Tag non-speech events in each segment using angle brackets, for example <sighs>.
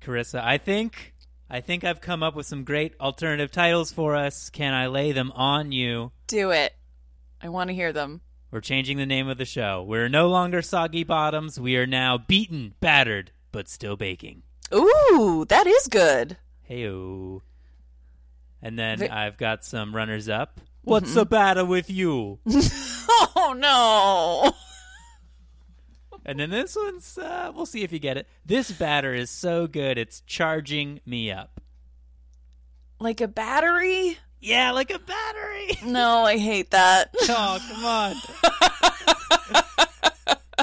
Carissa. I think I think I've come up with some great alternative titles for us. Can I lay them on you? Do it. I want to hear them. We're changing the name of the show. We're no longer soggy bottoms. We are now beaten, battered, but still baking. Ooh, that is good. Heyo. And then Ve- I've got some runners up. Mm-hmm. What's the matter with you? <laughs> Oh no. And then this one's uh, we'll see if you get it. This batter is so good it's charging me up. Like a battery? Yeah, like a battery. <laughs> No, I hate that. <laughs> oh, come on.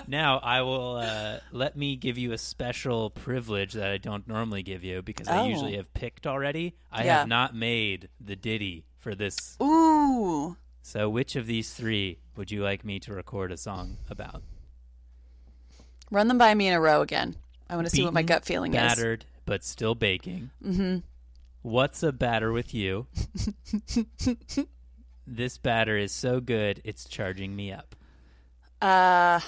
<laughs> now I will uh, let me give you a special privilege that I don't normally give you because I Oh. usually have picked already. I Yeah. have not made the ditty for this. Ooh. So, which of these three would you like me to record a song about? Run them by me in a row again. I want to see what my gut feeling is. battered, but still baking. Mm-hmm. What's a batter with you? <laughs> this batter is so good, it's charging me up. Uh,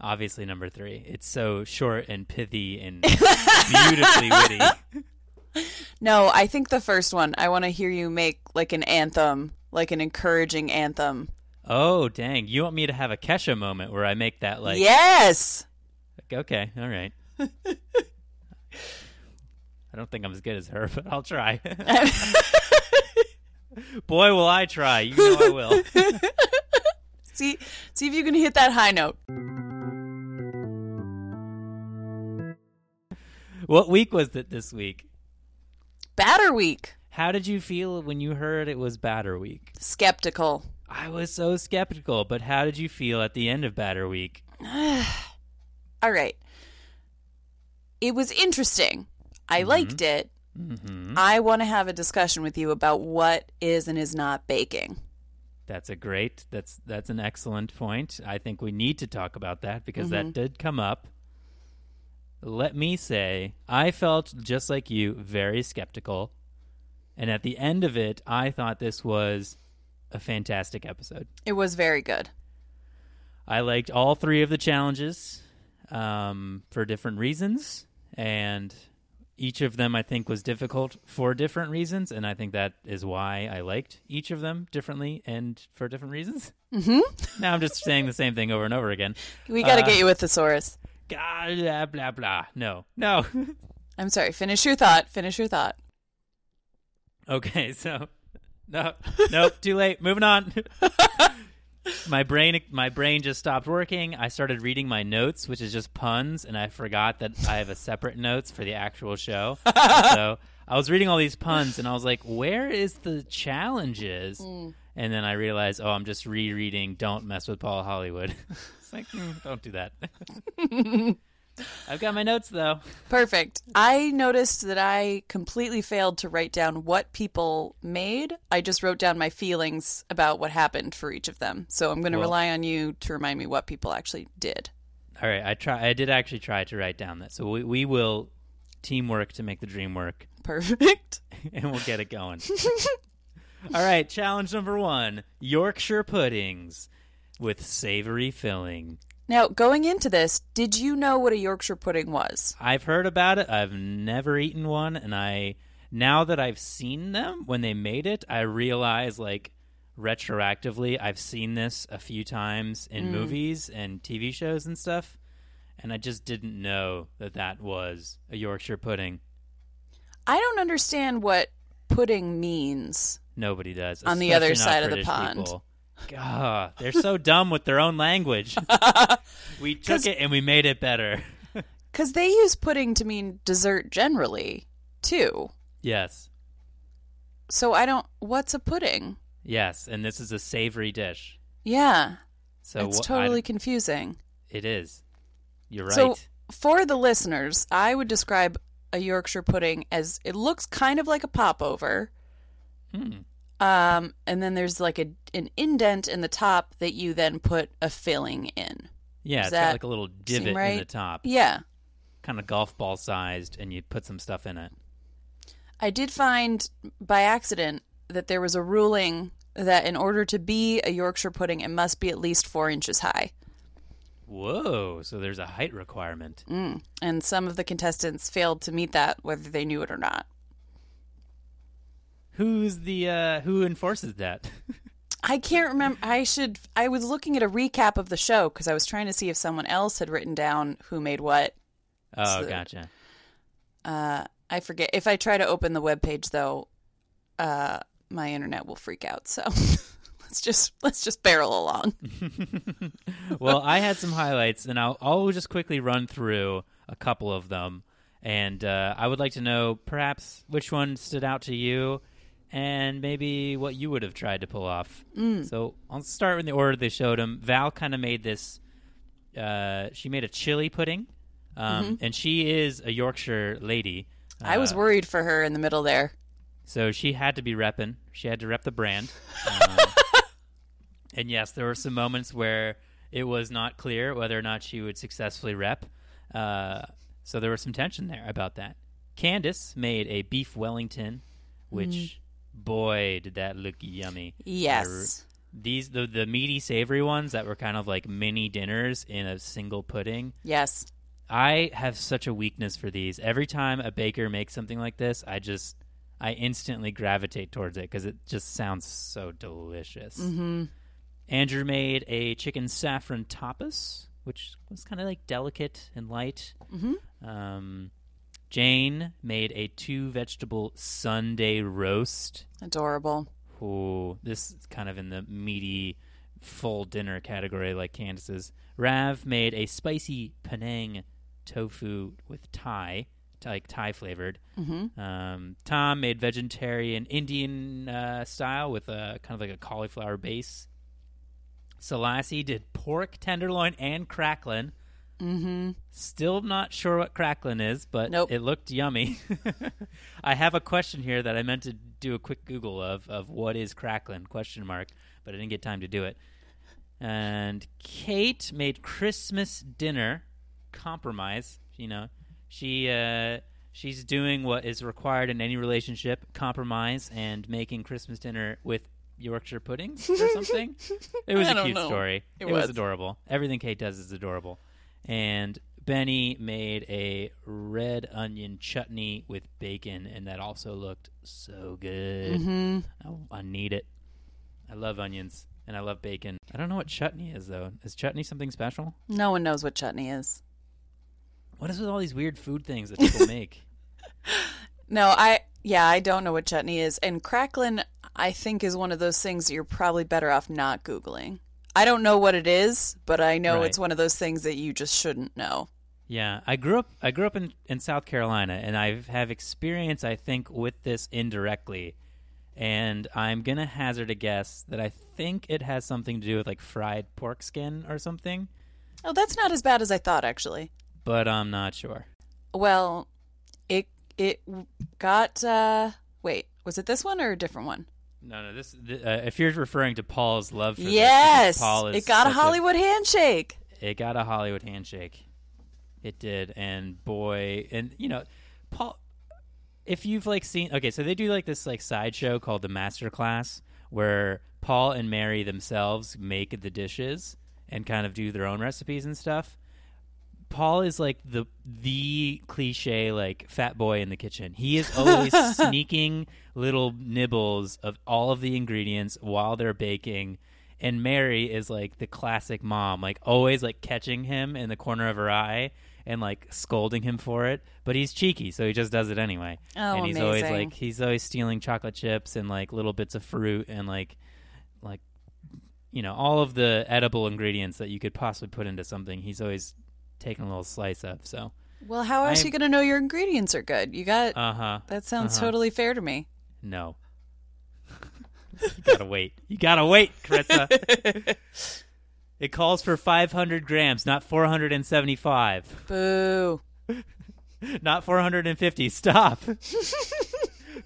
Obviously, number three. It's so short and pithy and beautifully witty. <laughs> <laughs> no, I think the first one. I want to hear you make like an anthem, like an encouraging anthem. Oh, dang. You want me to have a Kesha moment where I make that, like, yes. okay, all right. <laughs> I don't think I'm as good as her, but I'll try. <laughs> Boy, will I try. You know I will. <laughs> See, see if you can hit that high note. what week was it this week? Batter week. How did you feel when you heard it was Batter Week? Skeptical. I was so skeptical, but how did you feel at the end of Batter Week? <sighs> All right. It was interesting. I liked it. hmm I want to have a discussion with you about what is and is not baking. That's a great. That's that's an excellent point. I think we need to talk about that because that did come up. Let me say, I felt just like you, very skeptical, and at the end of it, I thought this was a fantastic episode. It was very good. I liked all three of the challenges um, for different reasons, and each of them I think was difficult for different reasons, and I think that is why I liked each of them differently and for different reasons. Mm-hmm. <laughs> now I'm just saying the same thing over and over again. We got to Uh, get you a thesaurus. Blah blah. blah. No, no. <laughs> I'm sorry. Finish your thought. Finish your thought. okay, <laughs> so no, nope. Too late. Moving on. <laughs> my brain my brain just stopped working. I started reading my notes, which is just puns, and I forgot that I have a separate notes for the actual show. <laughs> so I was reading all these puns, and I was like, "Where is the challenges?" And then I realized, oh, I'm just rereading "Don't Mess with Paul Hollywood." <laughs> it's like, mm, don't do that. I've got my notes though. Perfect. I noticed that I completely failed to write down what people made. I just wrote down my feelings about what happened for each of them. So I'm going to Well- rely on you to remind me what people actually did. All right, I try. I did actually try to write down that, so we we will teamwork to make the dream work. Perfect. <laughs> and we'll get it going. <laughs> All right, challenge number one Yorkshire puddings with savory filling. Now, going into this, did you know what a Yorkshire pudding was? I've heard about it. I've never eaten one, and I now that I've seen them when they made it, I realize like retroactively I've seen this a few times in mm. movies and TV shows and stuff, and I just didn't know that that was a Yorkshire pudding. I don't understand what pudding means. Nobody does. On the other side of the pond. people. God, they're so dumb with their own language. <laughs> we took it and we made it better. <laughs> Because they use pudding to mean dessert generally, too. yes, So I don't. What's a pudding? yes, and this is a savory dish. Yeah, So it's wh- totally don't- confusing. it is. You're right. So for the listeners, I would describe a Yorkshire pudding as it looks kind of like a popover. Hmm. Um, and then there's like a an indent in the top that you then put a filling in. yeah, does it's got that like a little divot in the top, Yeah. kind of golf ball sized, and you put some stuff in it. I did find by accident that there was a ruling that in order to be a Yorkshire pudding, it must be at least four inches high. Whoa! So there's a height requirement. Mm. And some of the contestants failed to meet that, whether they knew it or not. Who's the uh, who enforces that? <laughs> I can't remember. I should. I was looking at a recap of the show because I was trying to see if someone else had written down who made what. Oh, So- gotcha. Uh, I forget. If I try to open the web page, though, uh, my internet will freak out. So <laughs> let's just let's just barrel along. <laughs> well, I had some highlights, and I'll, I'll just quickly run through a couple of them. And uh, I would like to know perhaps which one stood out to you, and maybe what you would have tried to pull off. So I'll start in the order they showed him. Val kind of made this. Uh, she made a chili pudding, um, and she is a Yorkshire lady. I was Uh, worried for her in the middle there. so she had to be repping. She had to rep the brand. <laughs> Um, and yes, there were some moments where it was not clear whether or not she would successfully rep. Uh, so there was some tension there about that. Candice made a beef Wellington, which boy did that look yummy. Yes. These the the meaty savory ones that were kind of like mini dinners in a single pudding. Yes. I have such a weakness for these. Every time a baker makes something like this, I just I instantly gravitate towards it because it just sounds so delicious. Mm-hmm. Andrew made a chicken saffron tapas, which was kind of like delicate and light. Mm-hmm. Um, Jane made a two vegetable Sunday roast. Adorable. Ooh, this is kind of in the meaty full dinner category like Candice's. Rav made a spicy Penang tofu with Thai, like Thai flavored. Mm-hmm. Um, Tom made vegetarian Indian uh, style with a kind of like a cauliflower base. Selasi did pork tenderloin and cracklin. Mm-hmm. Still not sure what cracklin is, but Nope. it looked yummy. <laughs> I have a question here that I meant to do a quick Google of of what is cracklin question mark, but I didn't get time to do it. And Kate made Christmas dinner compromise. You know, she uh, she's doing what is required in any relationship: compromise and making Christmas dinner with Yorkshire puddings or something. <laughs> it was I a cute know. story. It It, was was. adorable. Everything Kate does is adorable. And Benny made a red onion chutney with bacon, and that also looked so good. Mm-hmm. I, I need it. I love onions and I love bacon. I don't know what chutney is though. Is chutney something special? No one knows what chutney is. What is with all these weird food things that people <laughs> make? No, I yeah, I don't know what chutney is. And cracklin, I think, is one of those things that you're probably better off not googling. I don't know what it is, but I know Right. it's one of those things that you just shouldn't know. Yeah, I grew up. I grew up in, in South Carolina, and I have experience, I think, with this indirectly. And I'm gonna hazard a guess that I think it has something to do with like fried pork skin or something, Oh, that's not as bad as I thought, actually. but I'm not sure. Well, it it got. uh Wait, was it this one or a different one? No, no. This, th- uh, if you're referring to Paul's love for this, yes, Paul is it got a Hollywood handshake. it got a Hollywood handshake. It did, and boy, and you know, Paul. If you've like seen, okay, so they do like this like sideshow called the Master Class, where Paul and Mary themselves make the dishes and kind of do their own recipes and stuff. Paul is like the the cliche like fat boy in the kitchen. He is <laughs> always sneaking little nibbles of all of the ingredients while they're baking. And Mary is like the classic mom, like always like catching him in the corner of her eye and like scolding him for it. But he's cheeky, so he just does it anyway. Oh, and he's always amazing. like he's always stealing chocolate chips and like little bits of fruit and like like you know all of the edible ingredients that you could possibly put into something. He's always taking a little slice of. So Well, how else I- are you going to know your ingredients are good? You got uh huh. that sounds uh-huh. totally fair to me. No. <laughs> you gotta wait. You gotta wait, Carissa. <laughs> it calls for 500 grams, not 475. Boo. <laughs> Not 450. Stop.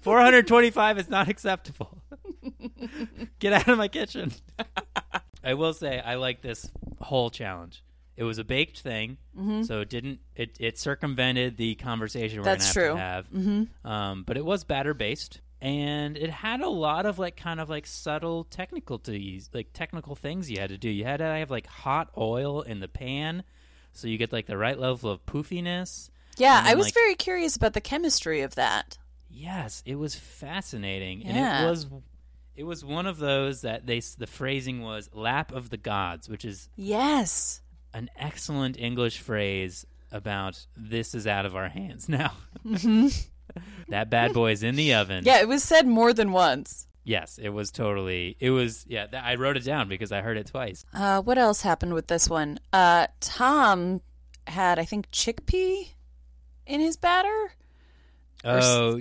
425 is not acceptable. Get out of my kitchen. I will say I like this whole challenge. It was a baked thing, so it didn't. It, it circumvented the conversation we're That's gonna true. have to have. Mm-hmm. Um, but it was batter based, and it had a lot of like kind of like subtle technical to like technical things you had to do. You had to have like hot oil in the pan, so you get like the right level of poofiness. Yeah, then, I was like- very curious about the chemistry of that. Yes, it was fascinating, and Yeah. it was it was one of those that they the phrasing was "lap of the gods," which is Yes. An excellent English phrase about this is out of our hands <laughs> now. that bad boy is in the oven. Yeah, it was said more than once. Yes, it was totally. It was. Yeah, th- I wrote it down because I heard it twice. Uh, what else happened with this one? Uh, Tom had, I think, chickpea in his batter. Or Oh,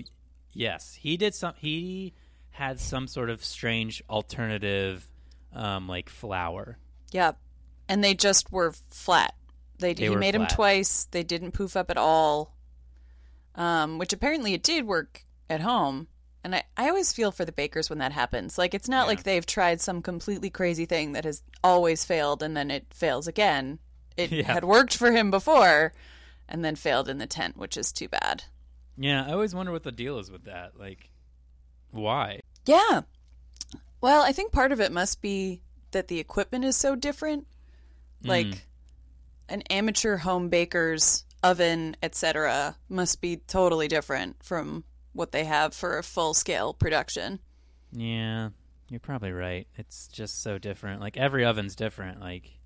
yes, he did some. He had some sort of strange alternative, um, like flour. Yep. And they just were flat. They, They he made them twice. They didn't poof up at all. Um, which apparently it did work at home. And I, I always feel for the bakers when that happens. Like it's not Yeah. like they've tried some completely crazy thing that has always failed and then it fails again. It Yeah. had worked for him before and then failed in the tent, which is too bad. Yeah, I always wonder what the deal is with that. Like, why? Yeah. Well, I think part of it must be that the equipment is so different. Like Mm. an amateur home baker's oven, etc., must be totally different from what they have for a full scale production. Yeah, you're probably right. It's just so different. Like every oven's different. Like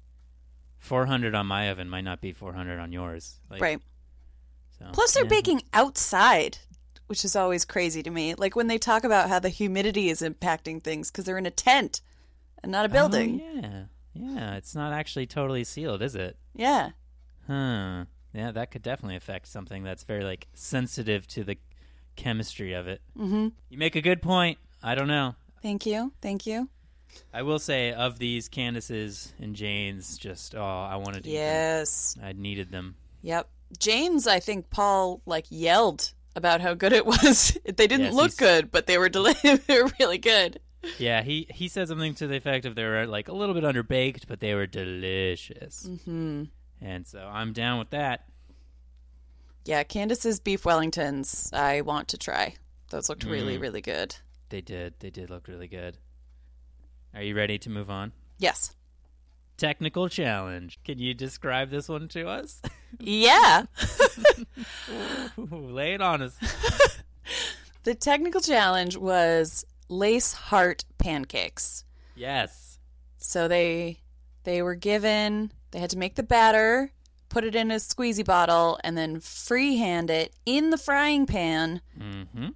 400 on my oven might not be 400 on yours. Like, right. So, Plus, they're yeah. baking outside, which is always crazy to me. Like when they talk about how the humidity is impacting things because they're in a tent and not a building. Oh, yeah, yeah. It's not actually totally sealed, is it? yeah. Hmm. Yeah, that could definitely affect something that's very like sensitive to the chemistry of it. Mm-hmm. You make a good point. I don't know. Thank you. Thank you. I will say of these Candices and Janes, just oh, I wanted to. Yes. I needed them. Yep. James, I think Paul like yelled about how good it was. <laughs> they didn't Yes, look he's- good, but they were deli- <laughs> they were really good. Yeah, he he said something to the effect of they were like a little bit underbaked, but they were delicious. Mm-hmm. And so I'm down with that. Yeah, Candice's beef Wellingtons, I want to try. Those looked really, Mm. really good. They did. They did look really good. Are you ready to move on? Yes. Technical challenge. Can you describe this one to us? Yeah. <laughs> Lay it on us. <laughs> the technical challenge was lace heart pancakes. Yes. So they they were given they had to make the batter, put it in a squeezy bottle, and then freehand it in the frying pan Mm-hmm.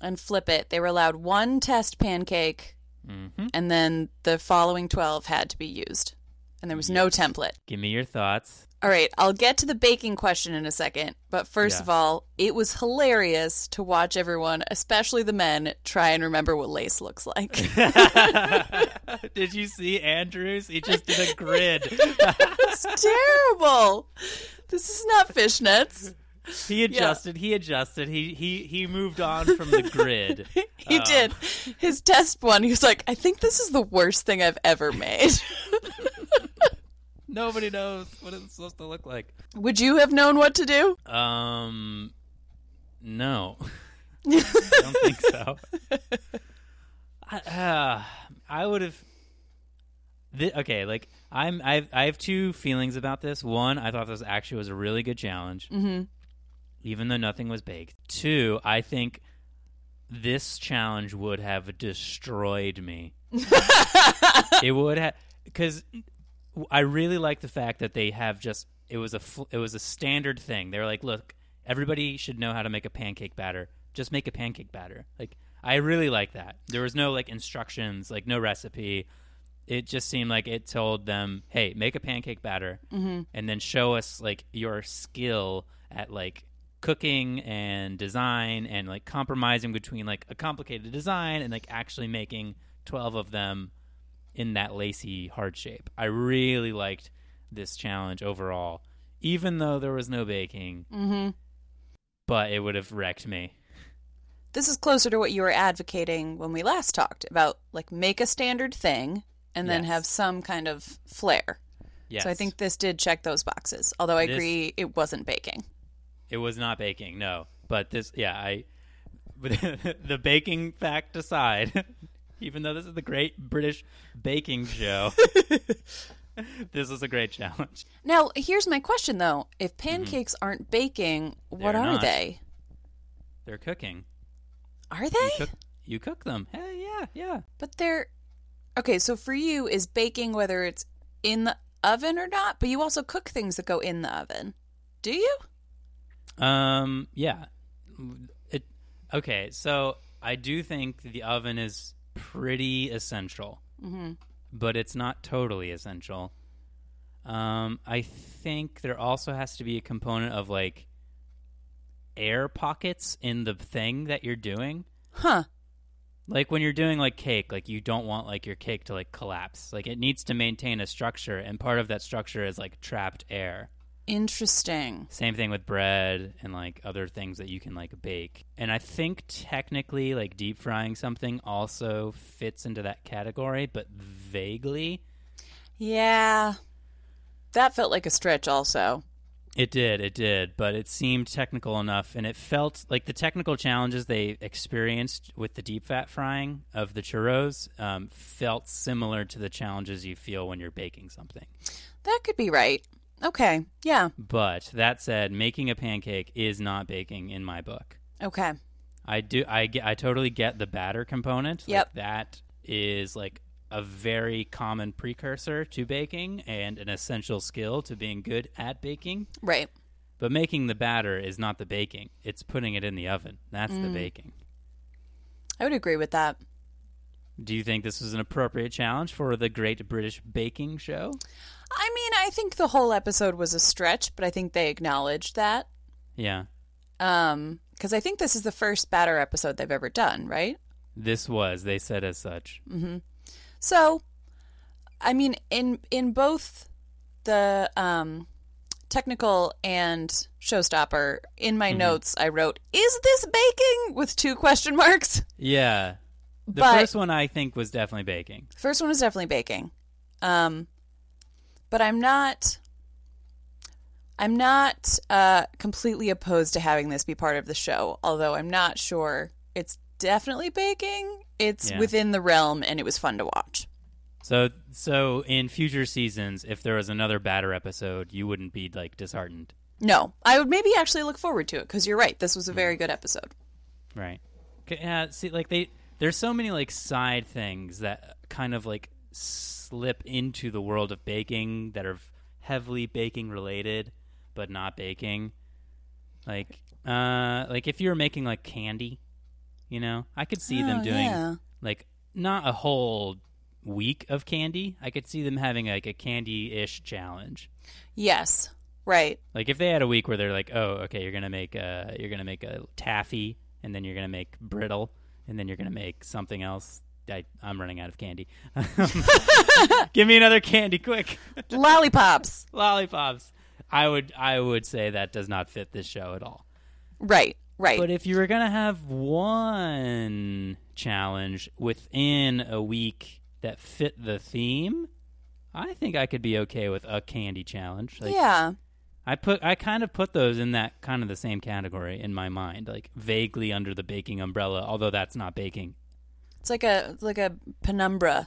and flip it. They were allowed one test pancake, Mm-hmm. and then the following 12 had to be used. And there was no template. Give me your thoughts. All right, I'll get to the baking question in a second. But first Yeah. of all, it was hilarious to watch everyone, especially the men, try and remember what lace looks like. <laughs> <laughs> did you see Andrews? He just did a grid. it's terrible. This is not fishnets. he adjusted. He adjusted. He he he moved on from the grid. <laughs> He Um, did. His test one, he was like, I think this is the worst thing I've ever made. Nobody knows what it's supposed to look like. Would you have known what to do? Um, no, <laughs> <laughs> I don't think so. I, uh, I would have. Thi- okay, like I'm, I have, I have two feelings about this. One, I thought this actually was a really good challenge, Mm-hmm. even though nothing was baked. Two, I think this challenge would have destroyed me. <laughs> it would have because I really like the fact that they have just it was a fl- it was a standard thing. They're like, look, everybody should know how to make a pancake batter. Just make a pancake batter. Like I really like that. There was no like instructions, like no recipe. It just seemed like it told them, "Hey, make a pancake batter, mm-hmm. and then show us like your skill at like cooking and design and like compromising between like a complicated design and like actually making 12 of them in that lacy heart shape. I really liked this challenge overall, even though there was no baking. Mm-hmm. But it would have wrecked me. This is closer to what you were advocating when we last talked about, like make a standard thing and then Yes. have some kind of flair. Yes. So I think this did check those boxes. Although I This- agree it wasn't baking. it was not baking. No, but this, yeah, I <laughs> the baking fact aside, even though this is the great British baking show, <laughs> <laughs> this is a great challenge. Now, here's my question though: If pancakes aren't baking, what Mm-hmm. They're are not. they? They're cooking. Are You they? cook, you cook them. Hey, yeah, yeah. But they're okay. So for you, is baking whether it's in the oven or not? But you also cook things that go in the oven. Do you? Um, yeah. It okay. So I do think the oven is pretty essential, mm-hmm. but it's not totally essential. Um, I think there also has to be a component of like air pockets in the thing that you're doing. Huh. Like when you're doing like cake, like you don't want like your cake to like collapse. Like it needs to maintain a structure, and part of that structure is like trapped air. Interesting. Same thing with bread and like other things that you can like bake. And I think technically like deep frying something also fits into that category, but vaguely. Yeah. That felt like a stretch. Also. It did, it did, but it seemed technical enough and it felt like the technical challenges they experienced with the deep fat frying of the churros um, felt similar to the challenges you feel when you're baking something. That could be right. Okay. Yeah. But that said, making a pancake is not baking in my book. Okay. I do. I get. I totally get the batter component. Like, Yep. that is like a very common precursor to baking and an essential skill to being good at baking. Right. But making the batter is not the baking. It's putting it in the oven. That's Mm. the baking. I would agree with that. Do you think this was an appropriate challenge for the Great British Baking Show? I mean, I think the whole episode was a stretch, but I think they acknowledged that. Yeah. Um, because I think this is the first batter episode they've ever done, right? This was. They said as such. So, I mean, in in both the um, technical and showstopper, in my notes I wrote, "Is this baking?" with two question marks. Yeah. The But- first one I think was definitely baking. First one was definitely baking, um, but I'm not. I'm not uh, completely opposed to having this be part of the show, although I'm not sure it's definitely baking. It's Yeah. within the realm, and it was fun to watch. So, so in future seasons, if there was another batter episode, you wouldn't be like disheartened, No, I would maybe actually look forward to it because you're right. This was a very good episode. right? 'Kay, Yeah. See, like they, there's so many like side things that kind of like slip into the world of baking that are heavily baking related, but not baking. Like, uh, like if you were making like candy, you know, I could see them Oh, doing yeah. like not a whole week of candy. I could see them having like a candy-ish challenge. Yes, right. Like if they had a week where they're like, "Oh, okay, you're gonna make a you're gonna make a taffy, and then you're gonna make brittle, and then you're gonna make something else." I, I'm running out of candy. <laughs> Give me another candy, quick! <laughs> Lollipops. Lollipops. I would I would say that does not fit this show at all. Right, right. But if you were gonna have one challenge within a week that fit the theme, I think I could be okay with a candy challenge. Like, yeah. I put I kind of put those in that kind of the same category in my mind, like vaguely under the baking umbrella, although that's not baking. It's like a it's like a penumbra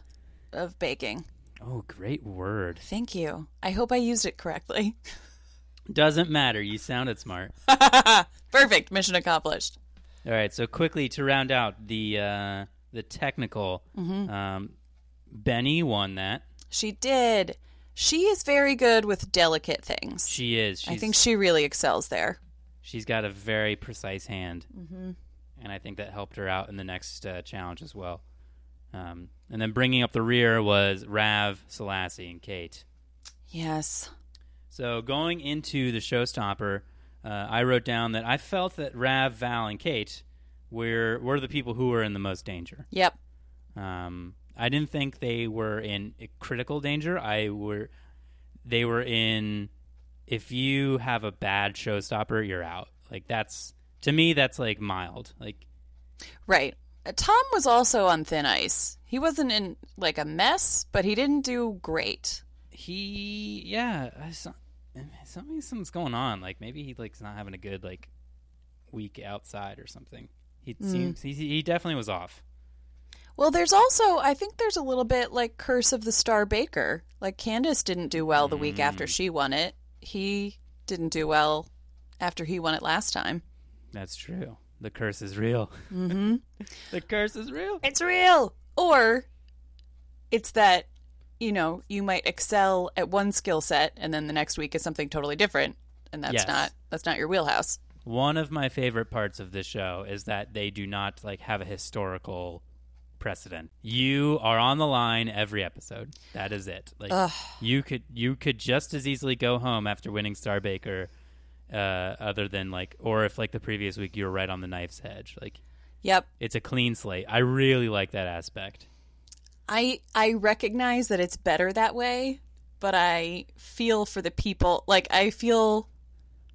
of baking. Oh, great word. Thank you. I hope I used it correctly. <laughs> Doesn't matter. You sounded smart. <laughs> Perfect. Mission accomplished. All right, so quickly to round out the uh, the technical, um, Benny won that. She did. She is very good with delicate things. She is. She's, I think she really excels there. she's got a very precise hand, mm-hmm. And I think that helped her out in the next uh, challenge as well. Um, and then bringing up the rear was Rav, Selasi, and Kate. Yes. So going into the showstopper, uh, I wrote down that I felt that Rav, Val, and Kate were were the people who were in the most danger. Yep. Um, I didn't think they were in critical danger. I were they were in. If you have a bad showstopper, you're out. Like that's to me, that's like mild. Like Right. Uh, Tom was also on thin ice. He wasn't in like a mess, but he didn't do great. he, yeah, saw, something something's going on. Like maybe he like's not having a good like week outside or something. He seems he, he definitely was off. Well, there's also I think there's a little bit like Curse of the Star Baker. Like Candice didn't do well the week after she won it. He didn't do well after he won it last time. That's true. The curse is real. Mm-hmm. the curse is real. It's real. Or it's that you know, you might excel at one skill set and then the next week is something totally different and that's Yes. not that's not your wheelhouse. One of my favorite parts of this show is that they do not like have a historical precedent. You are on the line every episode. That is it. Like you could you could just as easily go home after winning Star Baker, uh, other than like or if like the previous week you were right on the knife's edge. Like Yep. it's a clean slate. I really like that aspect. I I recognize that it's better that way, but I feel for the people. Like I feel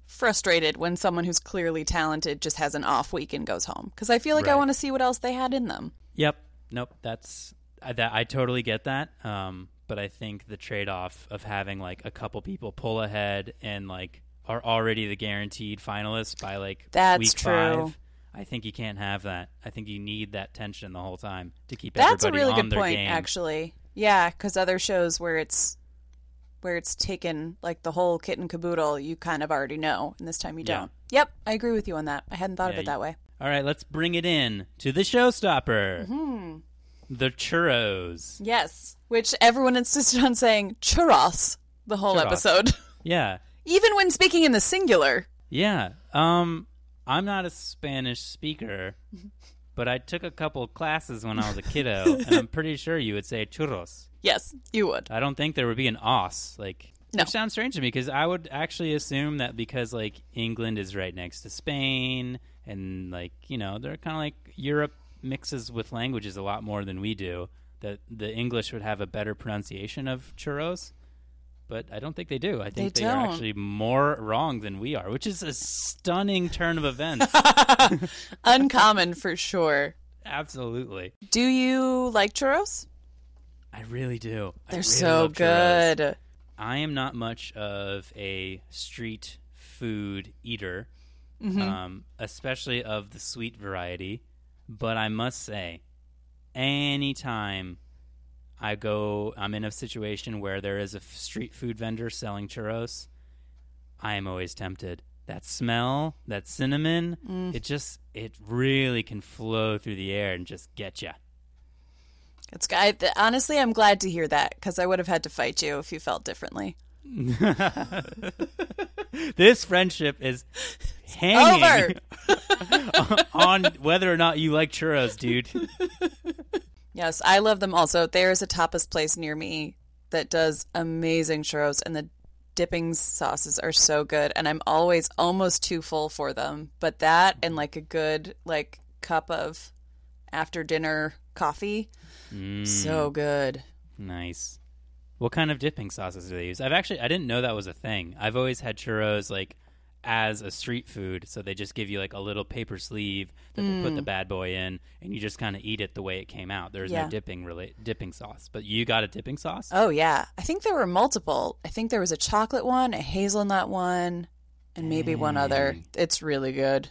frustrated when someone who's clearly talented just has an off week and goes home because I feel like I want to see what else they had in them. Yep. Nope. That's I, that, I totally get that. Um, but I think the trade off of having like a couple people pull ahead and like are already the guaranteed finalists by like That's week true. five. I think you can't have that. I think you need that tension the whole time to keep That's a everybody really on good their point, game. actually. Yeah, because other shows where it's where it's taken like the whole kit and caboodle, you kind of already know, and this time you Yeah. don't. Yep, I agree with you on that. I hadn't thought Yeah, of it that way. All right, let's bring it in to the showstopper. Mm-hmm. The churros. Yes, which everyone <laughs> insisted on saying churros the whole Churros. episode, <laughs> Yeah. Even when speaking in the singular. Yeah. Um I'm not a Spanish speaker, but I took a couple classes when I was a kiddo, and I'm pretty sure you would say churros. Yes, you would. I don't think there would be an os, like No. which sounds strange to me because I would actually assume that because like England is right next to Spain and like, you know, they're kind of like Europe mixes with languages a lot more than we do, that the English would have a better pronunciation of churros. But I don't think they do. I think They they, are actually more wrong than we are, which is a stunning turn of events. <laughs> Uncommon for sure. Absolutely. Do you like churros? I really do. They're really so churros. good. I am not much of a street food eater, Mm-hmm. um, especially of the sweet variety. But I must say, anytime I go, I'm in a situation where there is a f- street food vendor selling churros, I am always tempted. That smell, that cinnamon, Mm. it just, it really can flow through the air and just get you. It's I, th- honestly, I'm glad to hear that because I would have had to fight you if you felt differently. <laughs> this friendship is hanging Over. <laughs> on whether or not you like churros, dude. <laughs> Yes, I love them also. There is a tapas place near me that does amazing churros, and the dipping sauces are so good. And I'm always almost too full for them. But that and like a good like cup of after dinner coffee, Mm, so good. nice. What kind of dipping sauces do they use? I've actually I didn't know that was a thing. I've always had churros like as a street food, so they just give you like a little paper sleeve that they put the bad boy in, and you just kind of eat it the way it came out. There's Yeah. no dipping rela- dipping sauce, but you got a dipping sauce. Oh yeah, I think there were multiple. I think there was a chocolate one, a hazelnut one, and maybe one other. It's really good,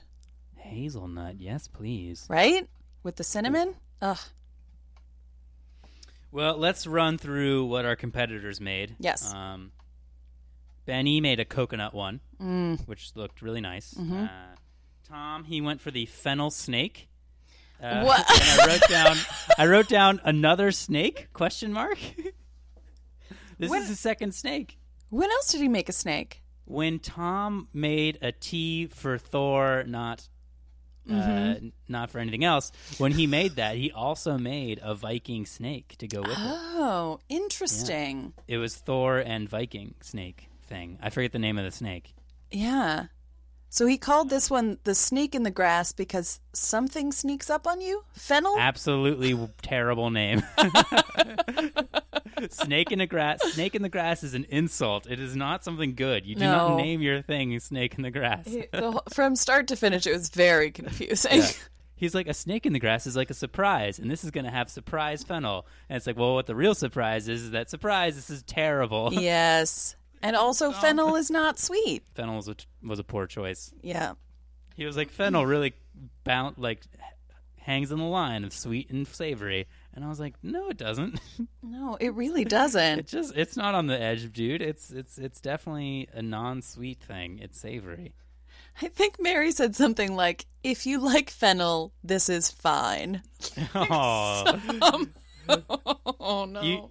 Hazelnut, yes, please. right? With the cinnamon. Ugh. Well, let's run through what our competitors made. Yes. Um, Benny made a coconut one, Mm. which looked really nice. Mm-hmm. Uh, Tom, he went for the fennel snake. Uh, What? <laughs> And I wrote down. I wrote down another snake? Question mark. <laughs> this When- is the second snake. When else did he make a snake? When Tom made a T for Thor, not. Uh, Mm-hmm. not for anything else. When he made that, he also made a Viking snake to go with it. Oh, interesting. It was Thor and Viking snake thing. I forget the name of the snake. Yeah. So he called this one the snake in the grass because something sneaks up on you? Fennel? Absolutely terrible name. <laughs> snake in the grass. Snake in the grass is an insult. It is not something good. You do No. not name your thing snake in the grass. He- the whole- From start to finish, it was very confusing. Yeah. He's like a snake in the grass is like a surprise, and this is going to have surprise fennel. And it's like, well, what the real surprise is is that surprise. This is terrible. yes. And also, oh. fennel is not sweet. fennel was a, was a poor choice. Yeah. He was like, fennel really bound like hangs in the line of sweet and savory. And I was like, no, it doesn't. <laughs> No, it really doesn't. It just it's not on the edge, dude. It's it's it's definitely a non-sweet thing. It's savory. I think Mary said something like, "If you like fennel, this is fine." <laughs> <laughs> oh, Oh no. you, you-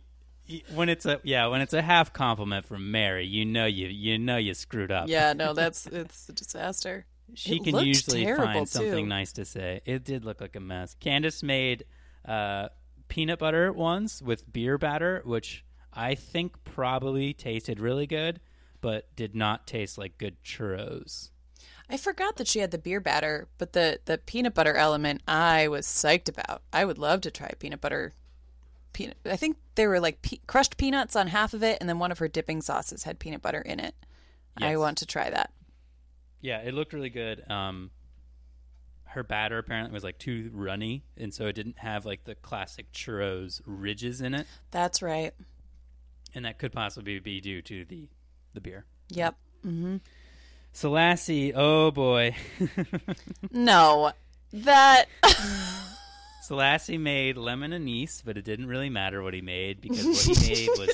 when it's a yeah, when it's a half compliment from Mary, you know you you know you screwed up. yeah, no, <laughs> that's it's a disaster. she It can usually find something too. nice to say. It did look like a mess. Candice made uh, peanut butter ones with beer batter, which I think probably tasted really good, but did not taste like good churros. I forgot that she had the beer batter, but the the peanut butter element I was psyched about. I would love to try peanut butter. Peanut. I think they were like pe- crushed peanuts on half of it, and then one of her dipping sauces had peanut butter in it. I want to try that. Yeah, it looked really good. Um, her batter apparently was like too runny, and so it didn't have like the classic churros ridges in it, That's right. and that could possibly be due to the the beer. Yep. Selasi, oh boy. <laughs> No, that <laughs> Selasi made lemon anise, but it didn't really matter what he made because what he <laughs> made was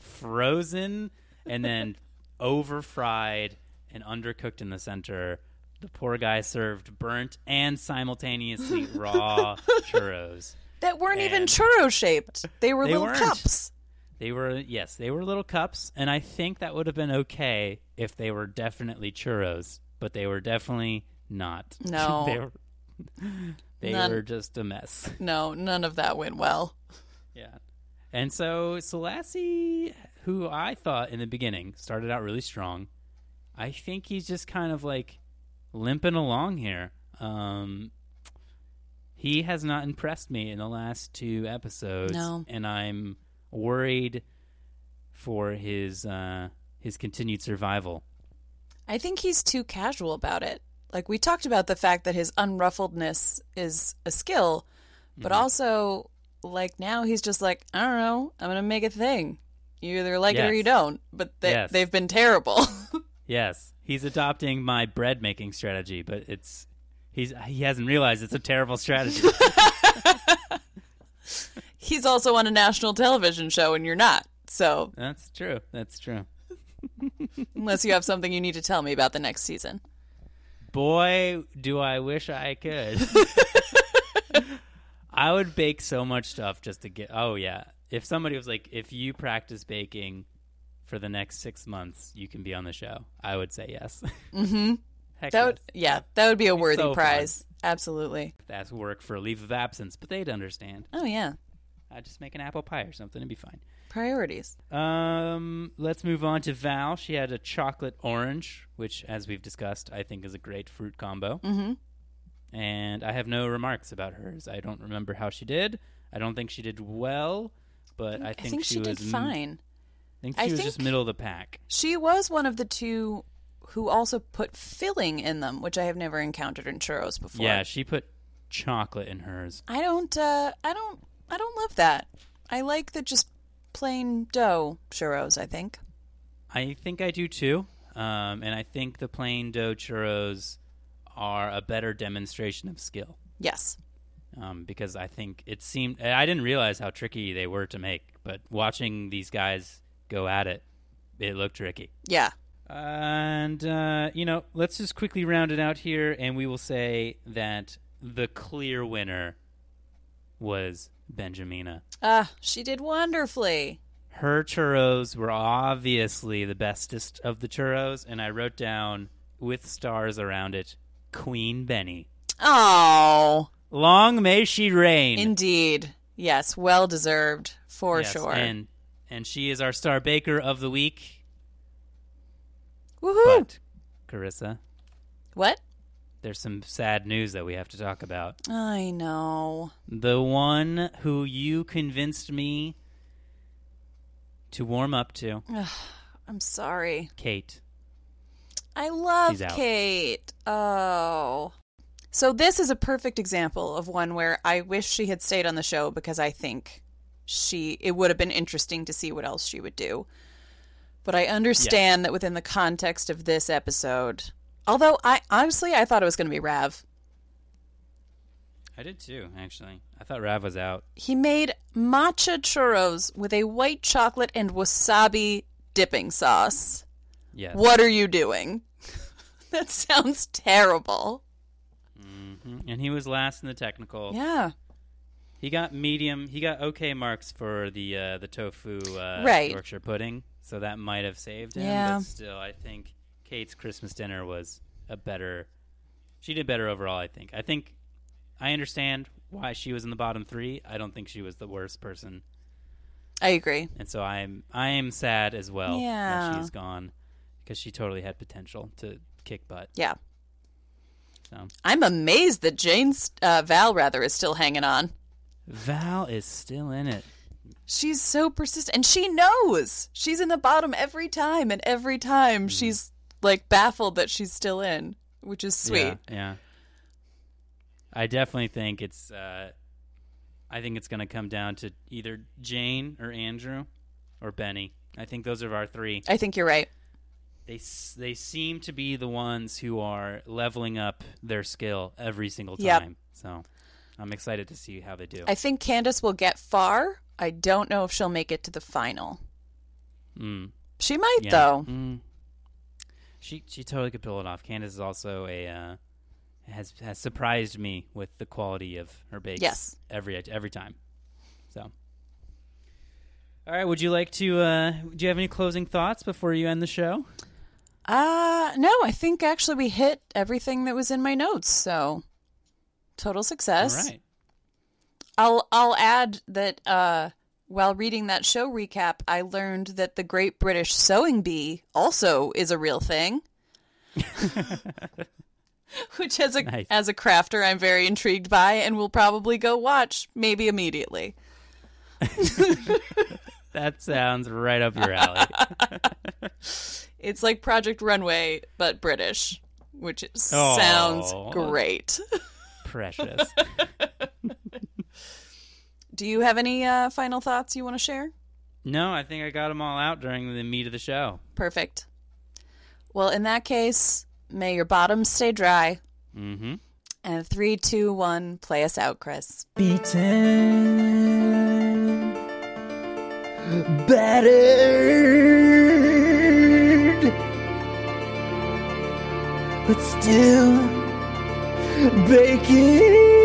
frozen and then over fried and undercooked in the center. The poor guy served burnt and simultaneously <laughs> raw churros. that weren't even churro shaped. They were They little weren't. cups. They were yes, they were little cups, and I think that would have been okay if they were definitely churros, but they were definitely not. No. <laughs> they were they None. were just a mess. <laughs> No, none of that went well. Yeah. And so Selasi, who I thought in the beginning started out really strong, I think he's just kind of like limping along here. Um, he has not impressed me in the last two episodes, No. and I'm worried for his uh, his continued survival. I think he's too casual about it. Like we talked about the fact that his unruffledness is a skill, but Mm-hmm. also like now he's just like, I don't know, I'm gonna make a thing. You either like it or you don't. But they Yes. they've been terrible. <laughs> Yes, he's adopting my bread making strategy, but it's he's he hasn't realized it's a terrible strategy. <laughs> he's also on a national television show and you're not. So That's true. That's true. <laughs> unless you have something you need to tell me about the next season. Boy, do I wish I could. <laughs> I would bake so much stuff just to get. Oh yeah, if somebody was like, if you practice baking for the next six months, you can be on the show. I would say yes. Mm-hmm. <laughs> Heck That would, yes. yeah, that would be a worthy so fun. prize. Absolutely. That's work for a leave of absence, but they'd understand. Oh yeah. I'd just make an apple pie or something and be fine. Priorities. Um, let's move on to Val. She had a chocolate orange, which, as we've discussed, I think is a great fruit combo. Mm-hmm. And I have no remarks about hers. I don't remember how she did. I don't think she did well, but I I think, think she, was did fine. I think she I was think- just middle of the pack. She was one of the two who also put filling in them, which I have never encountered in churros before. Yeah, she put chocolate in hers. I don't uh I don't I don't love that. I like the just plain dough churros, I think. I think I do too. Um, and I think the plain dough churros are a better demonstration of skill. Yes. um, because I think it seemed I didn't realize how tricky they were to make, but watching these guys go at it, it looked tricky. Yeah. And uh, you know, let's just quickly round it out here, and we will say that the clear winner was Benjamina. Ah, she did wonderfully. Her churros were obviously the bestest of the churros, and I wrote down with stars around it, Queen Benny. Oh, Long may she reign. indeed. Yes, well deserved for Yes, sure. And and she is our star baker of the week. Woohoo! But Carissa, what? There's some sad news that we have to talk about. I know. The one who you convinced me to warm up to, I'm sorry. Kate. I love She's out. Kate. Oh. So this is a perfect example of one where I wish she had stayed on the show because I think she it would have been interesting to see what else she would do. But I understand that within the context of this episode, although I honestly I thought it was going to be Rav. I did too, actually. I thought Rav was out. He made matcha churros with a white chocolate and wasabi dipping sauce. Yes. What are you doing? <laughs> that sounds terrible. Mhm. And he was last in the technical. Yeah. He got medium. He got okay marks for the uh, the tofu uh, Right. Yorkshire pudding, so that might have saved him. Yeah. But still, I think Kate's Christmas dinner was a better. She did better overall. I think. I think. I understand why she was in the bottom three. I don't think she was the worst person, I agree. and so I'm I am sad as well Yeah. that she's gone because she totally had potential to kick butt. Yeah. So I'm amazed that Jane's uh, Val rather is still hanging on. Val is still in it. She's so persistent and she knows. She's in the bottom every time and every time Mm-hmm. she's like baffled that she's still in, which is sweet. Yeah, yeah. I definitely think it's. Uh, I think it's going to come down to either Jane or Andrew or Benny. I think those are our three. I think you're right. They they seem to be the ones who are leveling up their skill every single time. Yep. So I'm excited to see how they do. I think Candice will get far. I don't know if she'll make it to the final. Mm, She might yeah. though. Mm. She she totally could pull it off. Candice is also a uh, has has surprised me with the quality of her bakes. Yes. every every time. So, all right. Would you like to? Uh, do you have any closing thoughts before you end the show? Uh no, I think actually we hit everything that was in my notes, so total success. All right. I'll I'll add that uh while reading that show recap, I learned that the Great British Sewing Bee also is a real thing. <laughs> Which as a Nice. as a crafter I'm very intrigued by and will probably go watch maybe immediately. <laughs> That sounds right up your alley. <laughs> It's like Project Runway but British, which Aw. sounds great. Precious. Do you have any uh, final thoughts you want to share? No, I think I got them all out during the meat of the show. Perfect. Well, in that case, may your bottoms stay dry. Mm-hmm. And three, two, one, play us out, Chris. beaten, battered, but still baking.